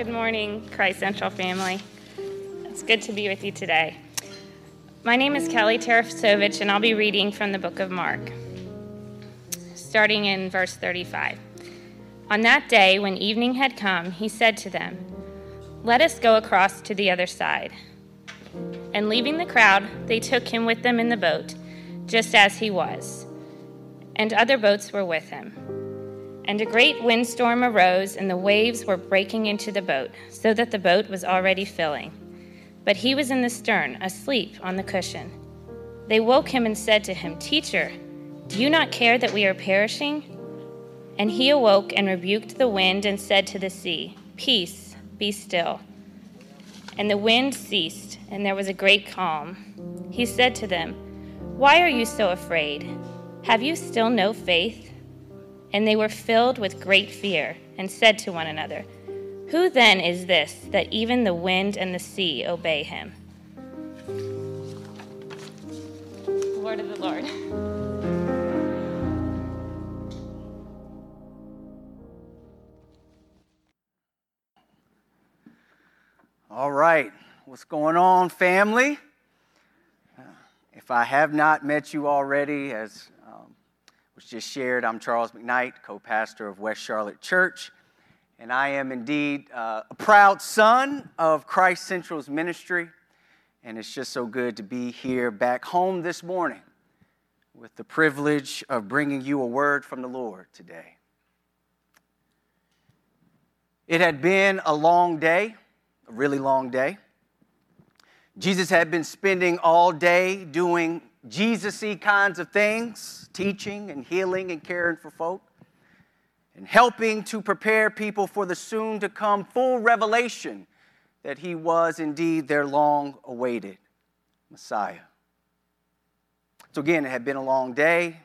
Good morning, Christ Central family. It's good to be with you today. My name is Kelly Tarasovich, and I'll be reading from the book of Mark, starting in verse 35. On that day, when evening had come, he said to them, Let us go across to the other side. And leaving the crowd, they took him with them in the boat, just as he was. And other boats were with him. And a great windstorm arose, and the waves were breaking into the boat, so that the boat was already filling. But he was in the stern, asleep on the cushion. They woke him and said to him, Teacher, do you not care that we are perishing? And he awoke and rebuked the wind and said to the sea, Peace, be still. And the wind ceased, and there was a great calm. He said to them, Why are you so afraid? Have you still no faith? And they were filled with great fear, and said to one another, Who then is this that even the wind and the sea obey him? Word of the Lord. All right, what's going on, family? Uh, if I have not met you already, as was just shared. I'm Charles McKnight, co pastor of West Charlotte Church, and I am indeed uh, a proud son of Christ Central's ministry. And it's just so good to be here back home this morning with the privilege of bringing you a word from the Lord today. It had been a long day, a really long day. Jesus had been spending all day doing Jesus y kinds of things, teaching and healing and caring for folk, and helping to prepare people for the soon to come full revelation that he was indeed their long awaited Messiah. So, again, it had been a long day,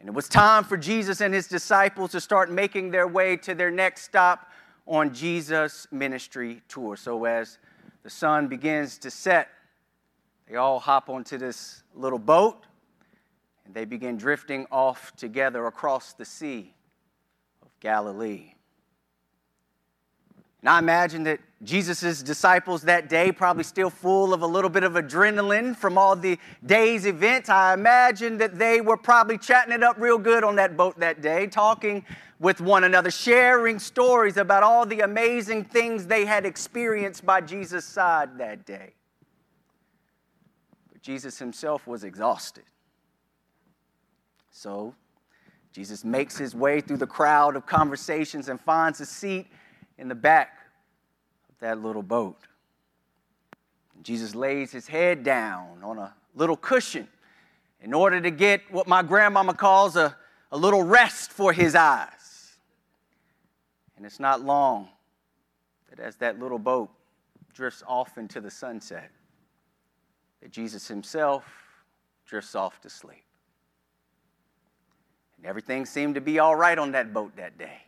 and it was time for Jesus and his disciples to start making their way to their next stop on Jesus' ministry tour. So, as the sun begins to set, they all hop onto this little boat and they begin drifting off together across the Sea of Galilee. And I imagine that Jesus' disciples that day, probably still full of a little bit of adrenaline from all the day's events, I imagine that they were probably chatting it up real good on that boat that day, talking with one another, sharing stories about all the amazing things they had experienced by Jesus' side that day. Jesus himself was exhausted. So Jesus makes his way through the crowd of conversations and finds a seat in the back of that little boat. Jesus lays his head down on a little cushion in order to get what my grandmama calls a, a little rest for his eyes. And it's not long that as that little boat drifts off into the sunset, that Jesus himself drifts off to sleep. And everything seemed to be all right on that boat that day,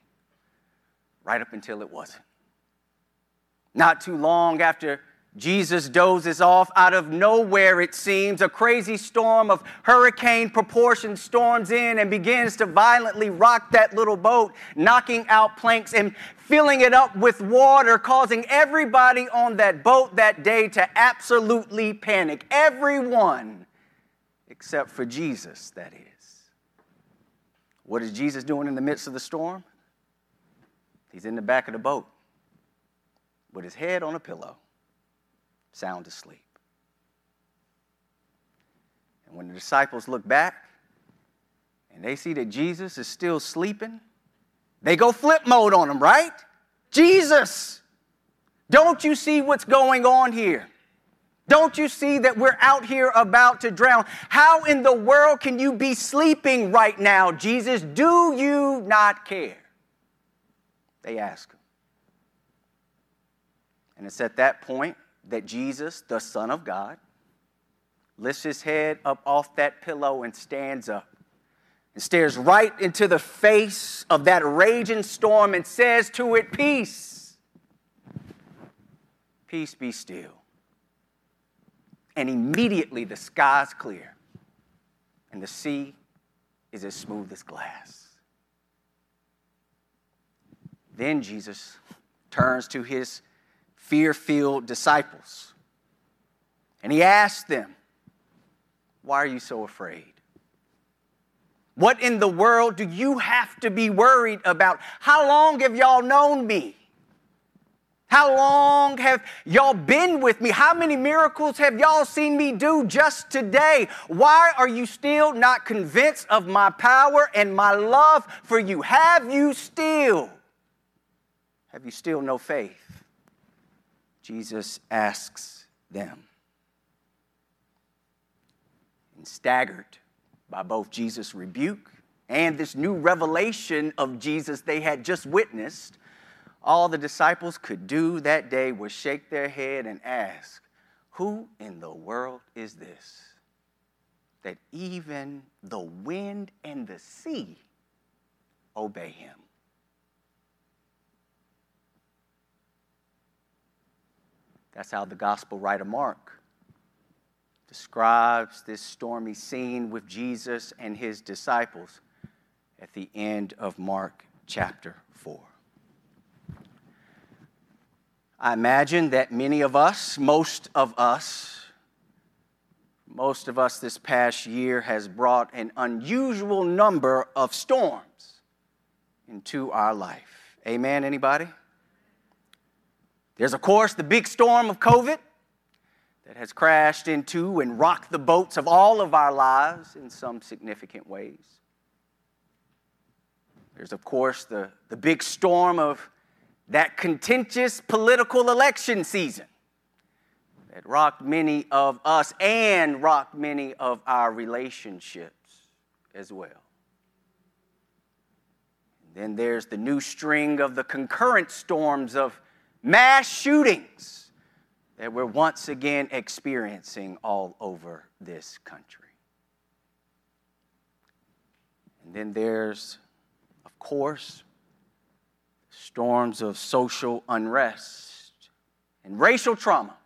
right up until it wasn't. Not too long after Jesus dozes off out of nowhere, it seems. A crazy storm of hurricane proportions storms in and begins to violently rock that little boat, knocking out planks and filling it up with water, causing everybody on that boat that day to absolutely panic. Everyone except for Jesus, that is. What is Jesus doing in the midst of the storm? He's in the back of the boat with his head on a pillow, sound asleep. And when the disciples look back and they see that Jesus is still sleeping, they go flip mode on him, right? Jesus, don't you see what's going on here? Don't you see that we're out here about to drown? How in the world can you be sleeping right now, Jesus? Do you not care? They ask him. And it's at that point that Jesus, the Son of God, lifts his head up off that pillow and stands up and stares right into the face of that raging storm and says to it, Peace, peace be still. And immediately the sky's clear and the sea is as smooth as glass. Then Jesus turns to his fear filled disciples and he asked them, Why are you so afraid? What in the world do you have to be worried about? How long have y'all known me? How long have y'all been with me? How many miracles have y'all seen me do just today? Why are you still not convinced of my power and my love for you? Have you still? Have you still no faith? Jesus asks them. And staggered by both Jesus' rebuke and this new revelation of Jesus they had just witnessed, all the disciples could do that day was shake their head and ask, Who in the world is this? That even the wind and the sea obey him. That's how the gospel writer Mark describes this stormy scene with Jesus and his disciples at the end of Mark chapter 4. I imagine that many of us, most of us, most of us this past year has brought an unusual number of storms into our life. Amen, anybody? There's, of course, the big storm of COVID that has crashed into and rocked the boats of all of our lives in some significant ways. There's, of course, the, the big storm of that contentious political election season that rocked many of us and rocked many of our relationships as well. And then there's the new string of the concurrent storms of mass shootings that we're once again experiencing all over this country. And then there's, of course, storms of social unrest and racial trauma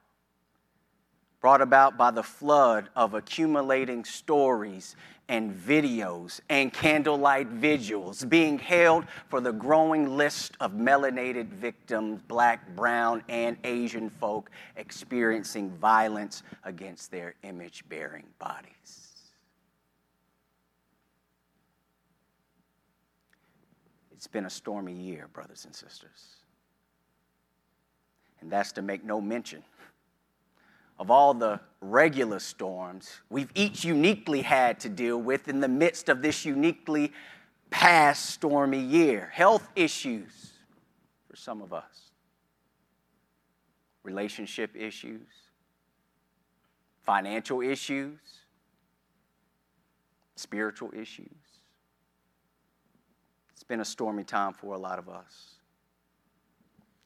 brought about by the flood of accumulating stories and videos and candlelight vigils being held for the growing list of melanated victims, black, brown, and Asian folk experiencing violence against their image bearing bodies. It's been a stormy year, brothers and sisters. And that's to make no mention of all the regular storms we've each uniquely had to deal with in the midst of this uniquely past stormy year. Health issues for some of us, relationship issues, financial issues, spiritual issues It's been a stormy time for a lot of us.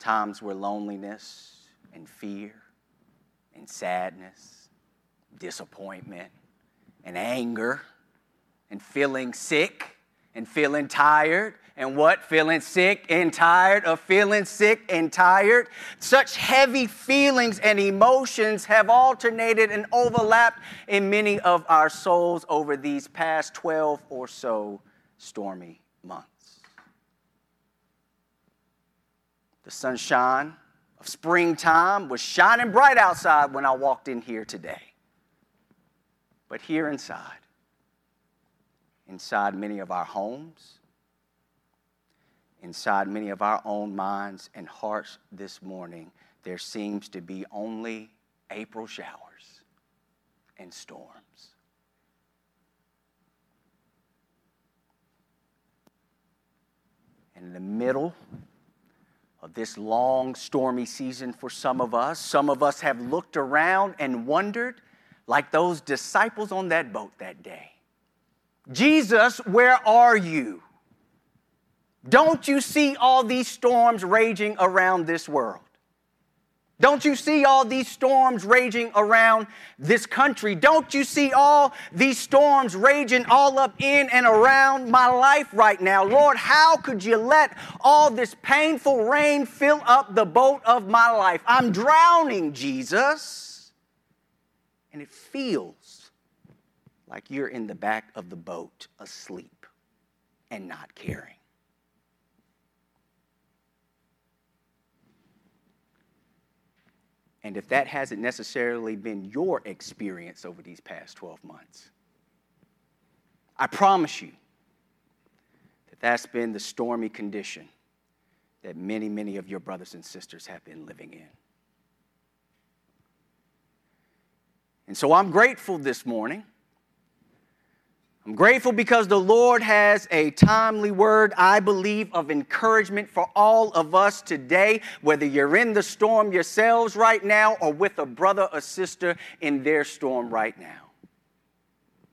Times where loneliness and fear and sadness, disappointment and anger and feeling sick and feeling tired and what? Feeling sick and tired of feeling sick and tired. Such heavy feelings and emotions have alternated and overlapped in many of our souls over these past 12 or so stormy months. The sunshine springtime was shining bright outside when I walked in here today. But here inside, inside many of our homes, inside many of our own minds and hearts this morning, there seems to be only April showers and storms. And in the middle this long, stormy season for some of us. Some of us have looked around and wondered, like those disciples on that boat that day Jesus, where are you? Don't you see all these storms raging around this world? Don't you see all these storms raging around this country? Don't you see all these storms raging all up in and around my life right now? Lord, how could you let all this painful rain fill up the boat of my life? I'm drowning, Jesus. And it feels like you're in the back of the boat asleep and not caring. And if that hasn't necessarily been your experience over these past 12 months. I promise you that that's been the stormy condition that many, many of your brothers and sisters have been living in. And so I'm grateful this morning I'm grateful because the Lord has a timely word, I believe, of encouragement for all of us today, whether you're in the storm yourselves right now or with a brother or sister in their storm right now.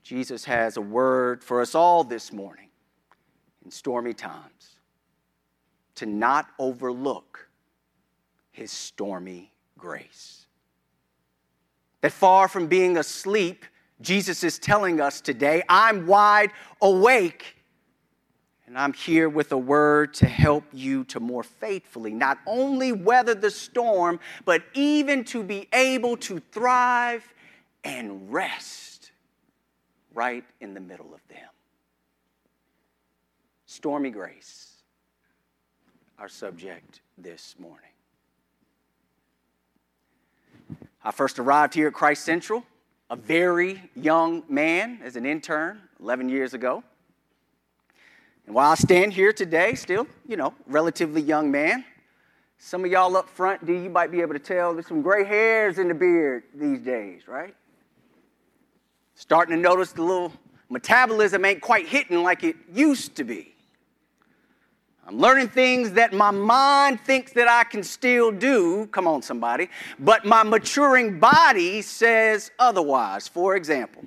Jesus has a word for us all this morning in stormy times to not overlook his stormy grace. That far from being asleep, Jesus is telling us today I'm wide awake. And I'm here with a word to help you to more faithfully not only weather the storm, but even to be able to thrive and rest right in the middle of them. Stormy grace, our subject this morning. I first arrived here at Christ Central a very young man as an intern 11 years ago. And while I stand here today, still, you know, relatively young man, some of y'all up front, D, you might be able to tell there's some gray hairs in the beard these days, right? Starting to notice the little metabolism ain't quite hitting like it used to be. I'm learning things that my mind thinks that I can still do. Come on, somebody. But my maturing body says otherwise. For example,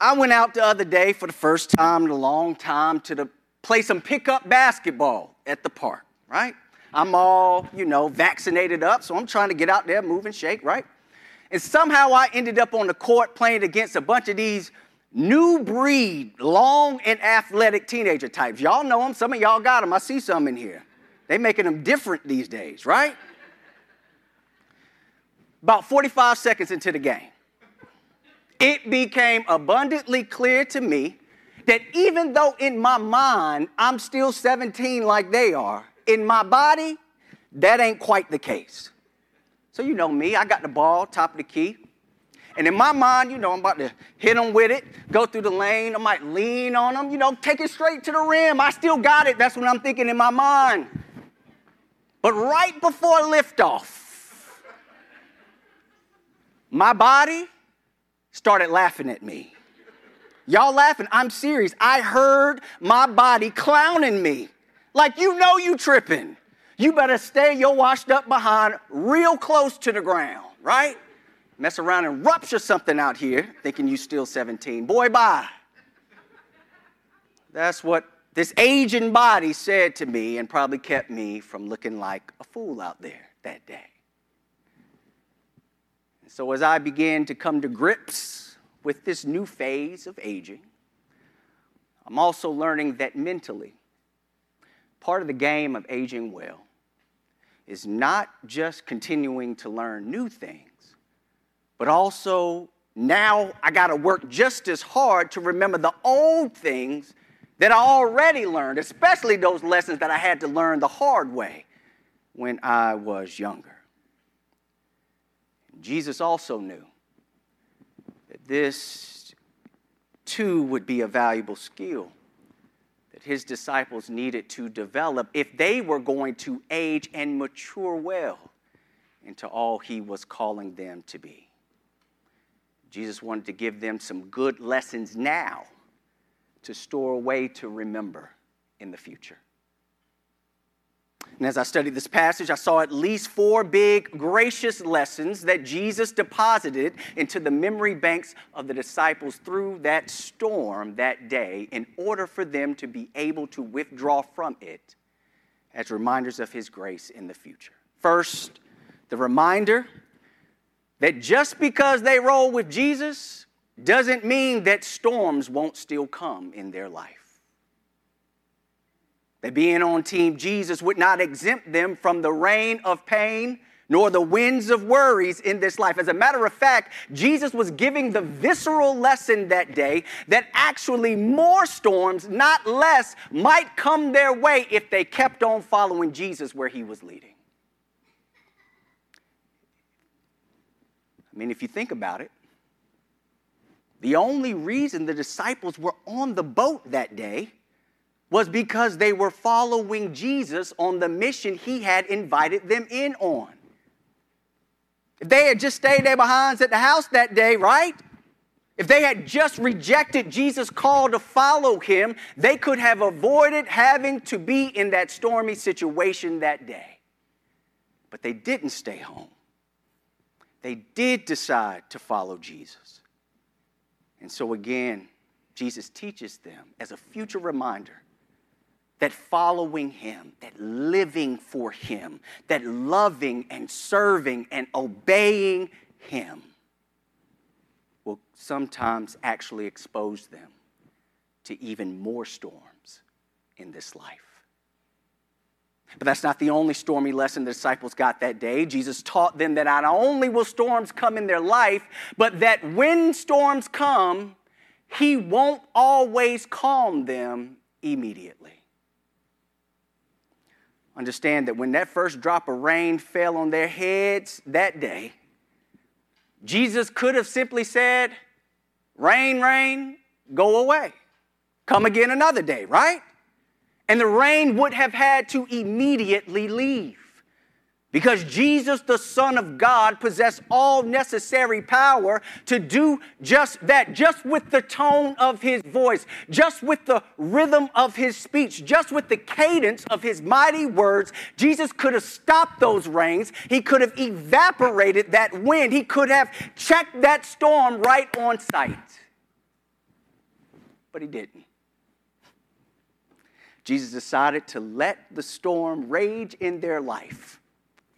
I went out the other day for the first time in a long time to the, play some pickup basketball at the park, right? I'm all, you know, vaccinated up, so I'm trying to get out there, move and shake, right? And somehow I ended up on the court playing against a bunch of these new breed, long and athletic teenager types. Y'all know them. Some of y'all got them. I see some in here. They making them different these days, right? About 45 seconds into the game, it became abundantly clear to me that even though in my mind I'm still 17 like they are, in my body, that ain't quite the case. So you know me, I got the ball, top of the key. And in my mind, you know, I'm about to hit them with it, go through the lane. I might lean on them, you know, take it straight to the rim. I still got it. That's what I'm thinking in my mind. But right before liftoff, my body started laughing at me. Y'all laughing? I'm serious. I heard my body clowning me. Like, you know, you tripping. You better stay your washed up behind real close to the ground, right? Mess around and rupture something out here thinking you still 17. Boy, bye. That's what this aging body said to me and probably kept me from looking like a fool out there that day. And so, as I began to come to grips with this new phase of aging, I'm also learning that mentally, part of the game of aging well is not just continuing to learn new things but also now I got to work just as hard to remember the old things that I already learned, especially those lessons that I had to learn the hard way when I was younger. Jesus also knew that this too would be a valuable skill that his disciples needed to develop if they were going to age and mature well into all he was calling them to be. Jesus wanted to give them some good lessons now to store away to remember in the future. And as I studied this passage, I saw at least four big, gracious lessons that Jesus deposited into the memory banks of the disciples through that storm that day in order for them to be able to withdraw from it as reminders of his grace in the future. First, the reminder that just because they roll with Jesus doesn't mean that storms won't still come in their life. That being on Team Jesus would not exempt them from the rain of pain, nor the winds of worries in this life. As a matter of fact, Jesus was giving the visceral lesson that day that actually more storms, not less, might come their way if they kept on following Jesus where he was leading. I mean, if you think about it, the only reason the disciples were on the boat that day was because they were following Jesus on the mission he had invited them in on. If they had just stayed their behinds at the house that day, right? If they had just rejected Jesus' call to follow him, they could have avoided having to be in that stormy situation that day. But they didn't stay home. They did decide to follow Jesus. And so, again, Jesus teaches them as a future reminder that following Him, that living for Him, that loving and serving and obeying Him will sometimes actually expose them to even more storms in this life. But that's not the only stormy lesson the disciples got that day. Jesus taught them that not only will storms come in their life, but that when storms come, He won't always calm them immediately. Understand that when that first drop of rain fell on their heads that day, Jesus could have simply said, Rain, rain, go away. Come again another day, right? And the rain would have had to immediately leave. Because Jesus, the Son of God, possessed all necessary power to do just that, just with the tone of his voice, just with the rhythm of his speech, just with the cadence of his mighty words. Jesus could have stopped those rains. He could have evaporated that wind. He could have checked that storm right on sight. But he didn't. Jesus decided to let the storm rage in their life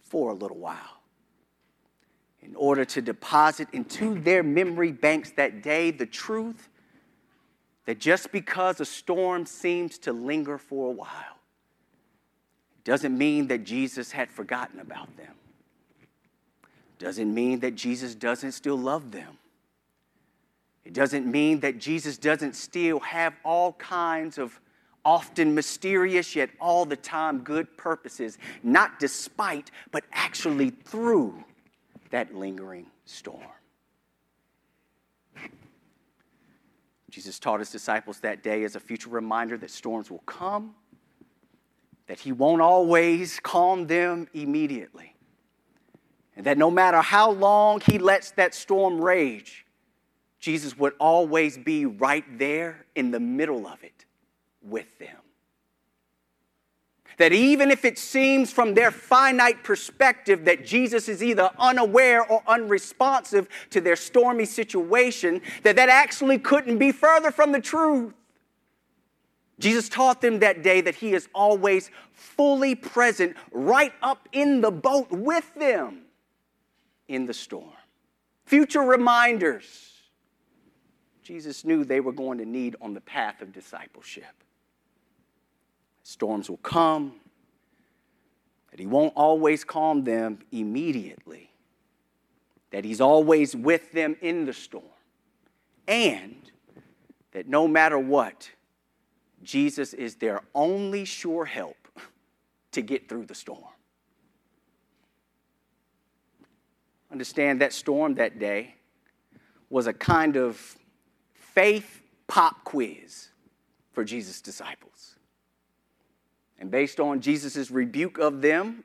for a little while in order to deposit into their memory banks that day the truth that just because a storm seems to linger for a while doesn't mean that Jesus had forgotten about them. Doesn't mean that Jesus doesn't still love them. It doesn't mean that Jesus doesn't still have all kinds of often mysterious, yet all the time good purposes, not despite, but actually through that lingering storm. Jesus taught his disciples that day as a future reminder that storms will come, that he won't always calm them immediately, and that no matter how long he lets that storm rage, Jesus would always be right there in the middle of it with them. That even if it seems from their finite perspective that Jesus is either unaware or unresponsive to their stormy situation, that that actually couldn't be further from the truth. Jesus taught them that day that he is always fully present right up in the boat with them in the storm. Future reminders Jesus knew they were going to need on the path of discipleship. Storms will come, that He won't always calm them immediately, that He's always with them in the storm, and that no matter what, Jesus is their only sure help to get through the storm. Understand that storm that day was a kind of faith pop quiz for Jesus' disciples. And based on Jesus' rebuke of them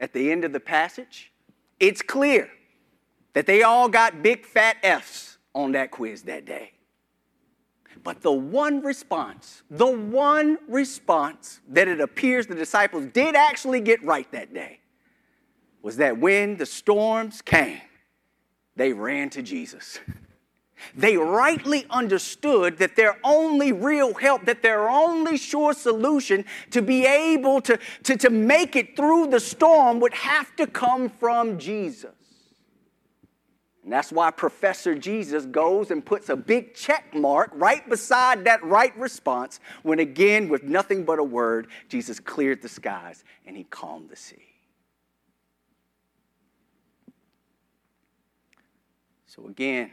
at the end of the passage, it's clear that they all got big fat F's on that quiz that day. But the one response, the one response that it appears the disciples did actually get right that day was that when the storms came, they ran to Jesus. They rightly understood that their only real help, that their only sure solution to be able to, to, to make it through the storm would have to come from Jesus. And that's why Professor Jesus goes and puts a big check mark right beside that right response when, again, with nothing but a word, Jesus cleared the skies and he calmed the sea. So, again,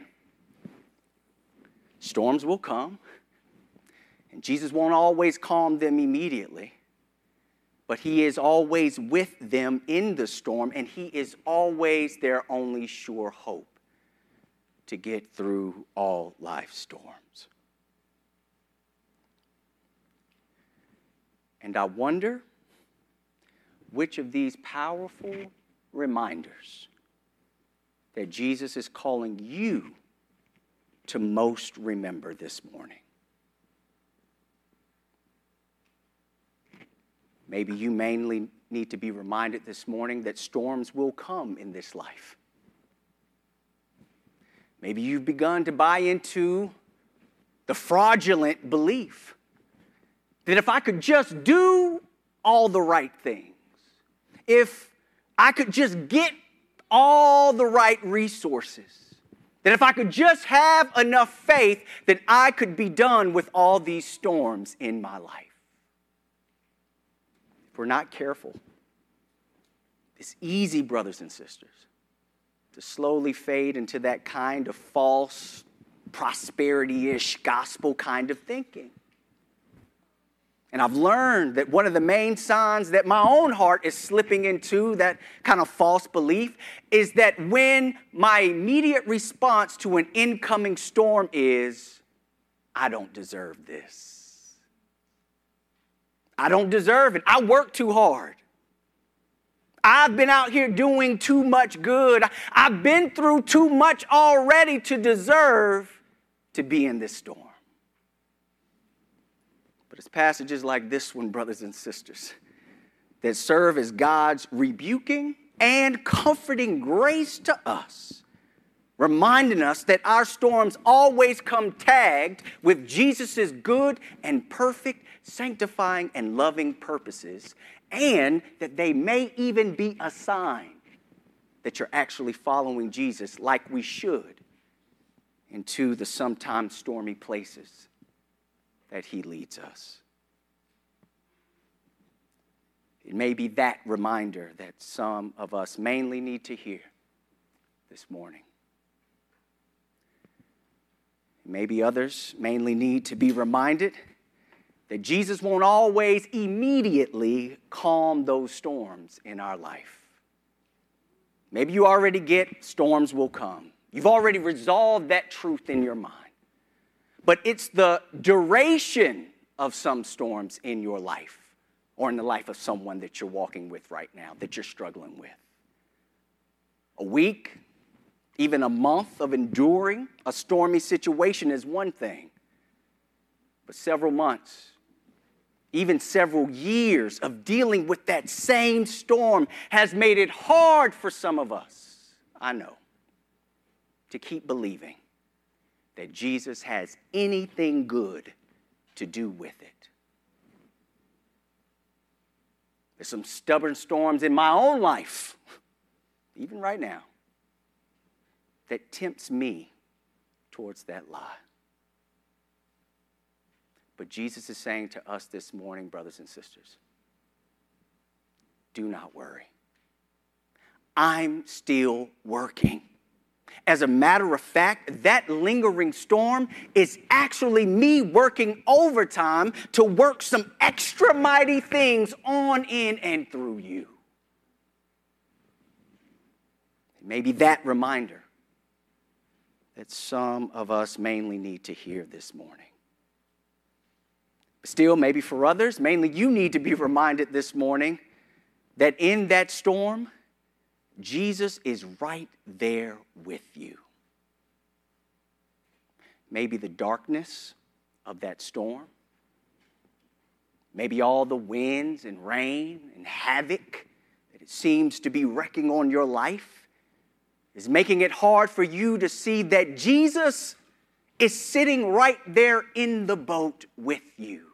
storms will come, and Jesus won't always calm them immediately, but He is always with them in the storm, and He is always their only sure hope to get through all life storms. And I wonder which of these powerful reminders that Jesus is calling you to most remember this morning. Maybe you mainly need to be reminded this morning that storms will come in this life. Maybe you've begun to buy into the fraudulent belief that if I could just do all the right things, if I could just get all the right resources, that if I could just have enough faith, that I could be done with all these storms in my life. If we're not careful, it's easy, brothers and sisters, to slowly fade into that kind of false, prosperity ish gospel kind of thinking. And I've learned that one of the main signs that my own heart is slipping into that kind of false belief is that when my immediate response to an incoming storm is, I don't deserve this. I don't deserve it. I work too hard. I've been out here doing too much good. I've been through too much already to deserve to be in this storm. But it's passages like this one, brothers and sisters, that serve as God's rebuking and comforting grace to us, reminding us that our storms always come tagged with Jesus' good and perfect, sanctifying and loving purposes, and that they may even be a sign that you're actually following Jesus like we should into the sometimes stormy places that He leads us. It may be that reminder that some of us mainly need to hear this morning. Maybe others mainly need to be reminded that Jesus won't always immediately calm those storms in our life. Maybe you already get storms will come. You've already resolved that truth in your mind but it's the duration of some storms in your life or in the life of someone that you're walking with right now, that you're struggling with. A week, even a month of enduring a stormy situation is one thing, but several months, even several years of dealing with that same storm has made it hard for some of us, I know, to keep believing that Jesus has anything good to do with it. There's some stubborn storms in my own life, even right now, that tempts me towards that lie. But Jesus is saying to us this morning, brothers and sisters, do not worry. I'm still working. As a matter of fact, that lingering storm is actually me working overtime to work some extra mighty things on, in, and through you. Maybe that reminder that some of us mainly need to hear this morning. Still, maybe for others, mainly you need to be reminded this morning that in that storm, Jesus is right there with you. Maybe the darkness of that storm, maybe all the winds and rain and havoc that it seems to be wrecking on your life is making it hard for you to see that Jesus is sitting right there in the boat with you.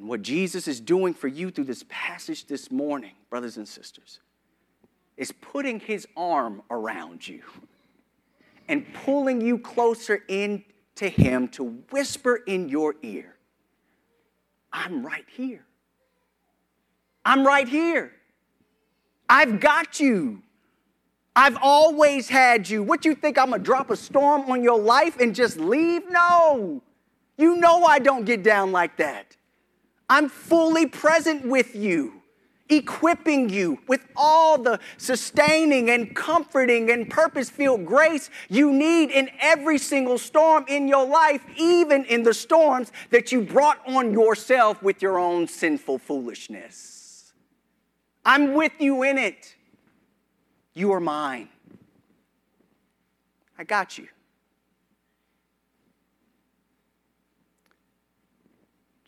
And what Jesus is doing for you through this passage this morning, brothers and sisters, is putting his arm around you and pulling you closer in to him to whisper in your ear, I'm right here. I'm right here. I've got you. I've always had you. What you think I'm gonna drop a storm on your life and just leave? No. You know I don't get down like that. I'm fully present with you equipping you with all the sustaining and comforting and purpose filled grace you need in every single storm in your life, even in the storms that you brought on yourself with your own sinful foolishness. I'm with you in it. You are mine. I got you.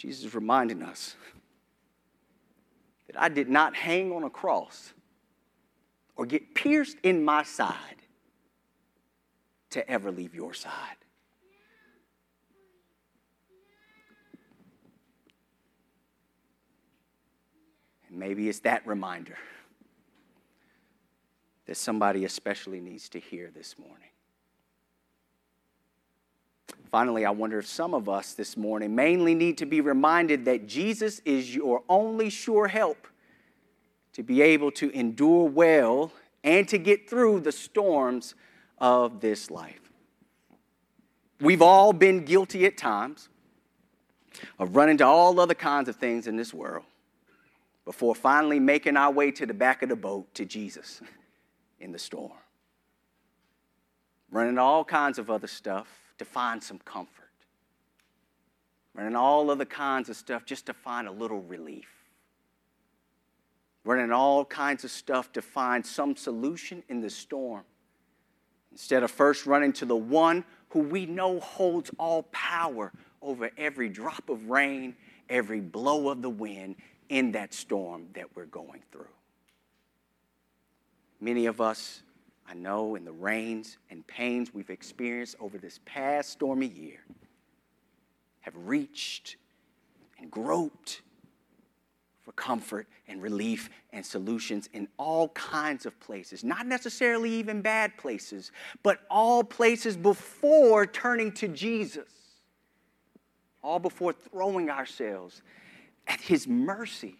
Jesus is reminding us that I did not hang on a cross or get pierced in my side to ever leave your side. And maybe it's that reminder that somebody especially needs to hear this morning. Finally, I wonder if some of us this morning mainly need to be reminded that Jesus is your only sure help to be able to endure well and to get through the storms of this life. We've all been guilty at times of running to all other kinds of things in this world before finally making our way to the back of the boat to Jesus in the storm. Running to all kinds of other stuff to find some comfort. Running all other kinds of stuff just to find a little relief. Running all kinds of stuff to find some solution in the storm. Instead of first running to the one who we know holds all power over every drop of rain, every blow of the wind in that storm that we're going through. Many of us I know in the rains and pains we've experienced over this past stormy year have reached and groped for comfort and relief and solutions in all kinds of places, not necessarily even bad places, but all places before turning to Jesus, all before throwing ourselves at His mercy,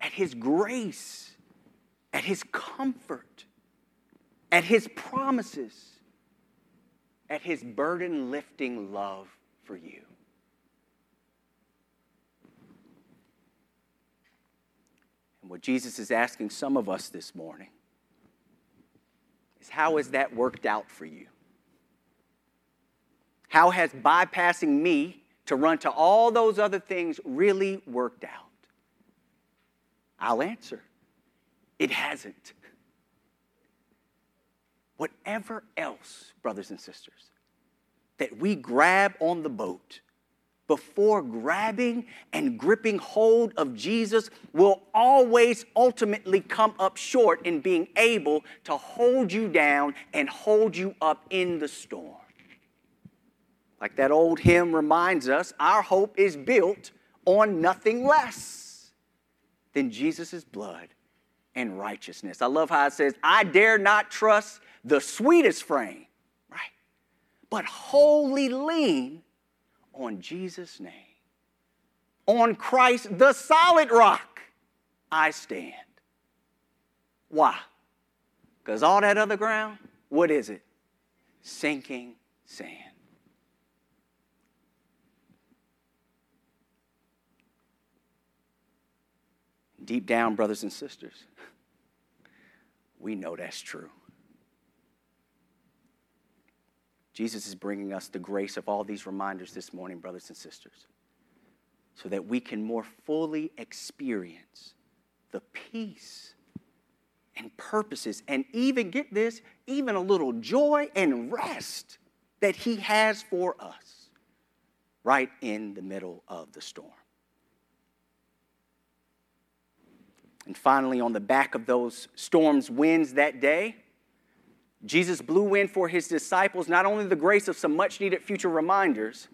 at His grace, at His comfort at His promises, at His burden lifting love for you. And what Jesus is asking some of us this morning is how has that worked out for you? How has bypassing me to run to all those other things really worked out? I'll answer it hasn't whatever else, brothers and sisters, that we grab on the boat before grabbing and gripping hold of Jesus will always ultimately come up short in being able to hold you down and hold you up in the storm. Like that old hymn reminds us, our hope is built on nothing less than Jesus' blood and righteousness. I love how it says, I dare not trust the sweetest frame, right? But wholly lean on Jesus' name. On Christ, the solid rock, I stand. Why? Because all that other ground, what is it? Sinking sand. Deep down, brothers and sisters, we know that's true. Jesus is bringing us the grace of all these reminders this morning, brothers and sisters, so that we can more fully experience the peace and purposes, and even get this, even a little joy and rest that He has for us right in the middle of the storm. And finally, on the back of those storms' winds that day, Jesus blew in for his disciples not only the grace of some much needed future reminders,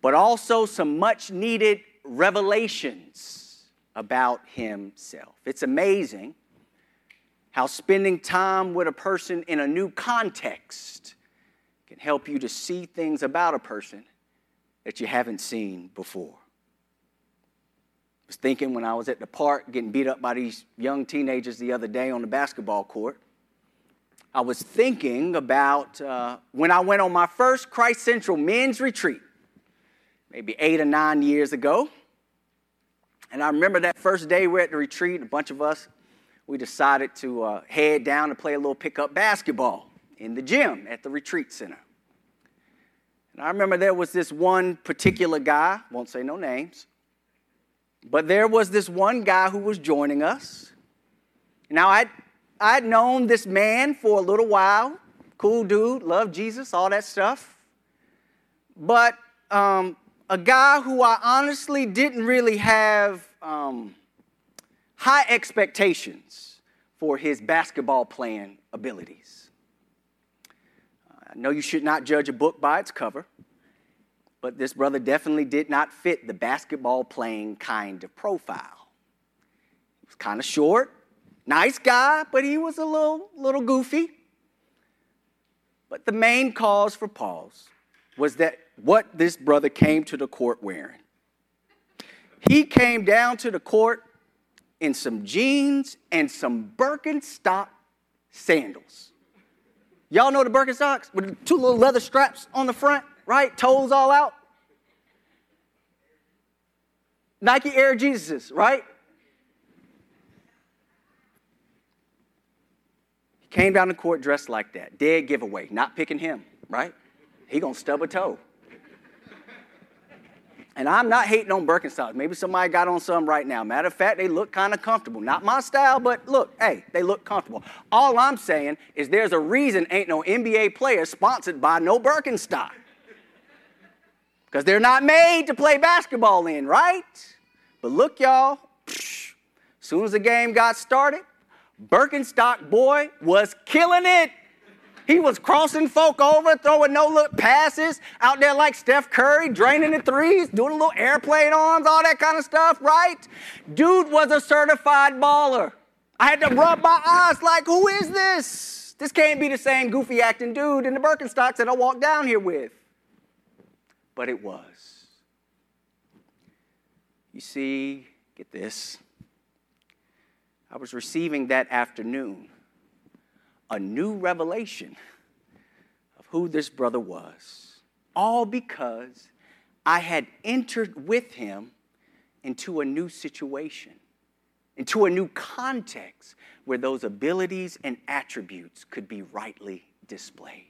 but also some much needed revelations about himself. It's amazing how spending time with a person in a new context can help you to see things about a person that you haven't seen before. I was thinking when I was at the park getting beat up by these young teenagers the other day on the basketball court I was thinking about uh, when I went on my first Christ Central men's retreat, maybe eight or nine years ago. And I remember that first day we are at the retreat, a bunch of us, we decided to uh, head down and play a little pickup basketball in the gym at the retreat center. And I remember there was this one particular guy, won't say no names, but there was this one guy who was joining us. Now, I'd, I'd known this man for a little while. Cool dude, loved Jesus, all that stuff. But um, a guy who I honestly didn't really have um, high expectations for his basketball playing abilities. I know you should not judge a book by its cover, but this brother definitely did not fit the basketball playing kind of profile. He was kind of short, nice guy, but he was a little, little goofy. But the main cause for pause was that what this brother came to the court wearing. He came down to the court in some jeans and some Birkenstock sandals. Y'all know the Birkenstocks with two little leather straps on the front? right? Toes all out. Nike Air Jesus, right? Came down the court dressed like that. Dead giveaway. Not picking him, right? He gonna stub a toe. And I'm not hating on Birkenstocks. Maybe somebody got on some right now. Matter of fact, they look kind of comfortable. Not my style, but look, hey, they look comfortable. All I'm saying is there's a reason ain't no NBA player sponsored by no Birkenstock because they're not made to play basketball in, right? But look, y'all, as soon as the game got started, Birkenstock boy was killing it. He was crossing folk over, throwing no look passes out there like Steph Curry, draining the threes, doing a little airplane arms, all that kind of stuff, right? Dude was a certified baller. I had to rub my eyes like, who is this? This can't be the same goofy acting dude in the Birkenstocks that I walked down here with but it was. You see, get this. I was receiving that afternoon a new revelation of who this brother was, all because I had entered with him into a new situation, into a new context where those abilities and attributes could be rightly displayed.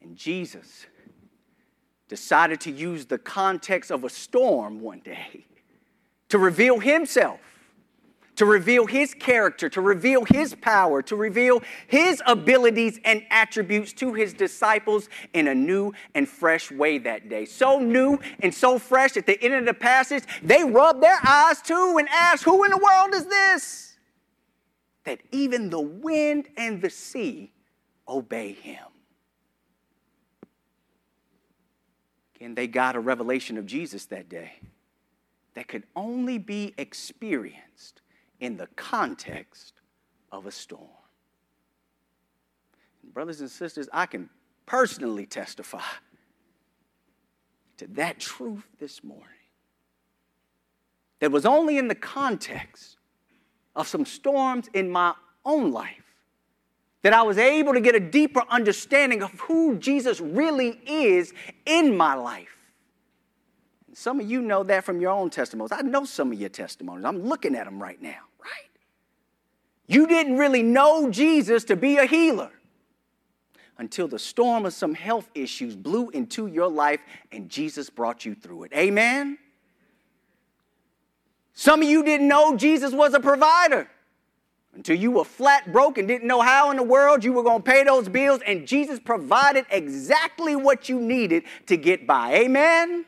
And Jesus decided to use the context of a storm one day to reveal himself, to reveal his character, to reveal his power, to reveal his abilities and attributes to his disciples in a new and fresh way that day. So new and so fresh at the end of the passage, they rubbed their eyes too and asked, Who in the world is this? That even the wind and the sea obey him. and they got a revelation of Jesus that day that could only be experienced in the context of a storm. Brothers and sisters, I can personally testify to that truth this morning. That was only in the context of some storms in my own life that I was able to get a deeper understanding of who Jesus really is in my life. Some of you know that from your own testimonies. I know some of your testimonies. I'm looking at them right now, right? You didn't really know Jesus to be a healer until the storm of some health issues blew into your life and Jesus brought you through it. Amen? Some of you didn't know Jesus was a provider until you were flat broke and didn't know how in the world you were going to pay those bills, and Jesus provided exactly what you needed to get by. Amen?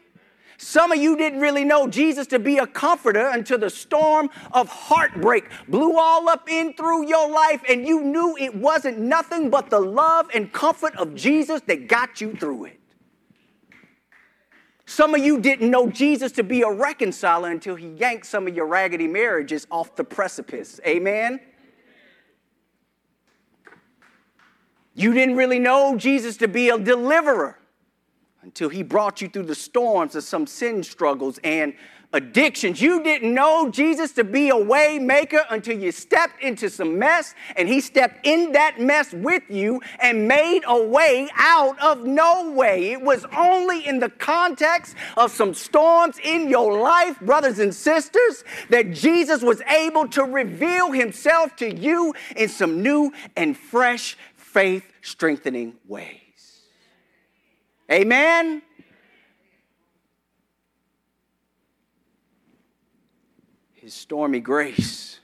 Some of you didn't really know Jesus to be a comforter until the storm of heartbreak blew all up in through your life, and you knew it wasn't nothing but the love and comfort of Jesus that got you through it. Some of you didn't know Jesus to be a reconciler until he yanked some of your raggedy marriages off the precipice. Amen? You didn't really know Jesus to be a deliverer until He brought you through the storms of some sin struggles and addictions. You didn't know Jesus to be a way maker until you stepped into some mess and he stepped in that mess with you and made a way out of no way. It was only in the context of some storms in your life, brothers and sisters, that Jesus was able to reveal himself to you in some new and fresh faith strengthening ways. Amen. his stormy grace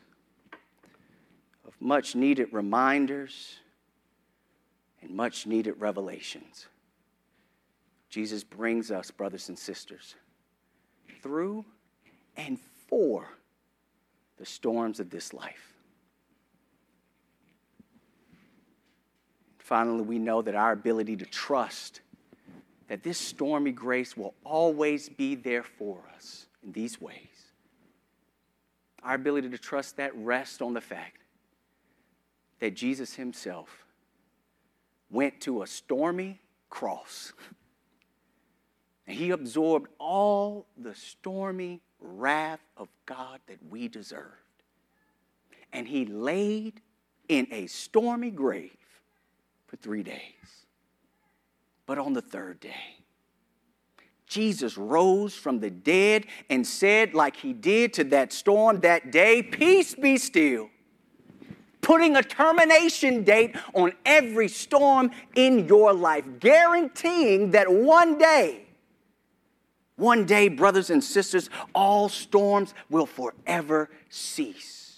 of much needed reminders and much needed revelations. Jesus brings us, brothers and sisters, through and for the storms of this life. Finally, we know that our ability to trust that this stormy grace will always be there for us in these ways our ability to trust that rests on the fact that Jesus himself went to a stormy cross and he absorbed all the stormy wrath of God that we deserved. And he laid in a stormy grave for three days. But on the third day, Jesus rose from the dead and said, like he did to that storm that day, Peace be still. Putting a termination date on every storm in your life, guaranteeing that one day, one day, brothers and sisters, all storms will forever cease.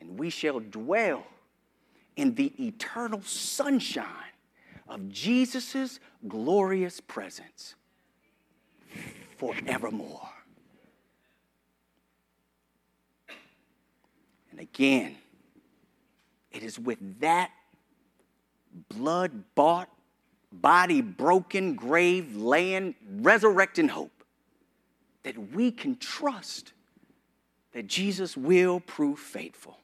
And we shall dwell in the eternal sunshine of Jesus' glorious presence forevermore. And again, it is with that blood bought, body broken, grave laying, resurrecting hope that we can trust that Jesus will prove faithful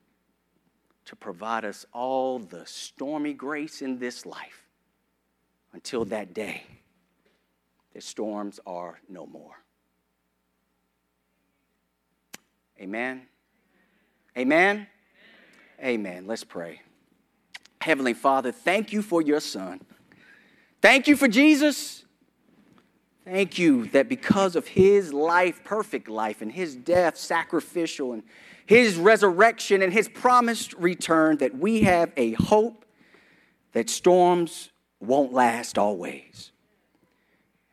to provide us all the stormy grace in this life until that day, the storms are no more. Amen. Amen. Amen. Let's pray. Heavenly Father, thank you for your Son. Thank you for Jesus. Thank you that because of his life, perfect life, and his death, sacrificial, and his resurrection and his promised return, that we have a hope that storms won't last always.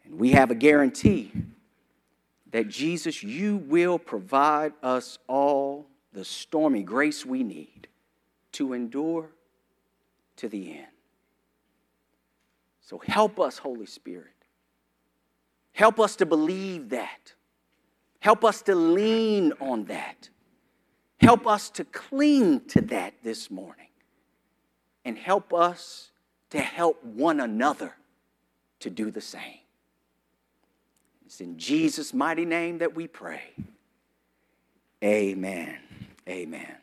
And we have a guarantee that Jesus, you will provide us all the stormy grace we need to endure to the end. So help us, Holy Spirit. Help us to believe that. Help us to lean on that. Help us to cling to that this morning. And help us to help one another to do the same. It's in Jesus' mighty name that we pray. Amen. Amen.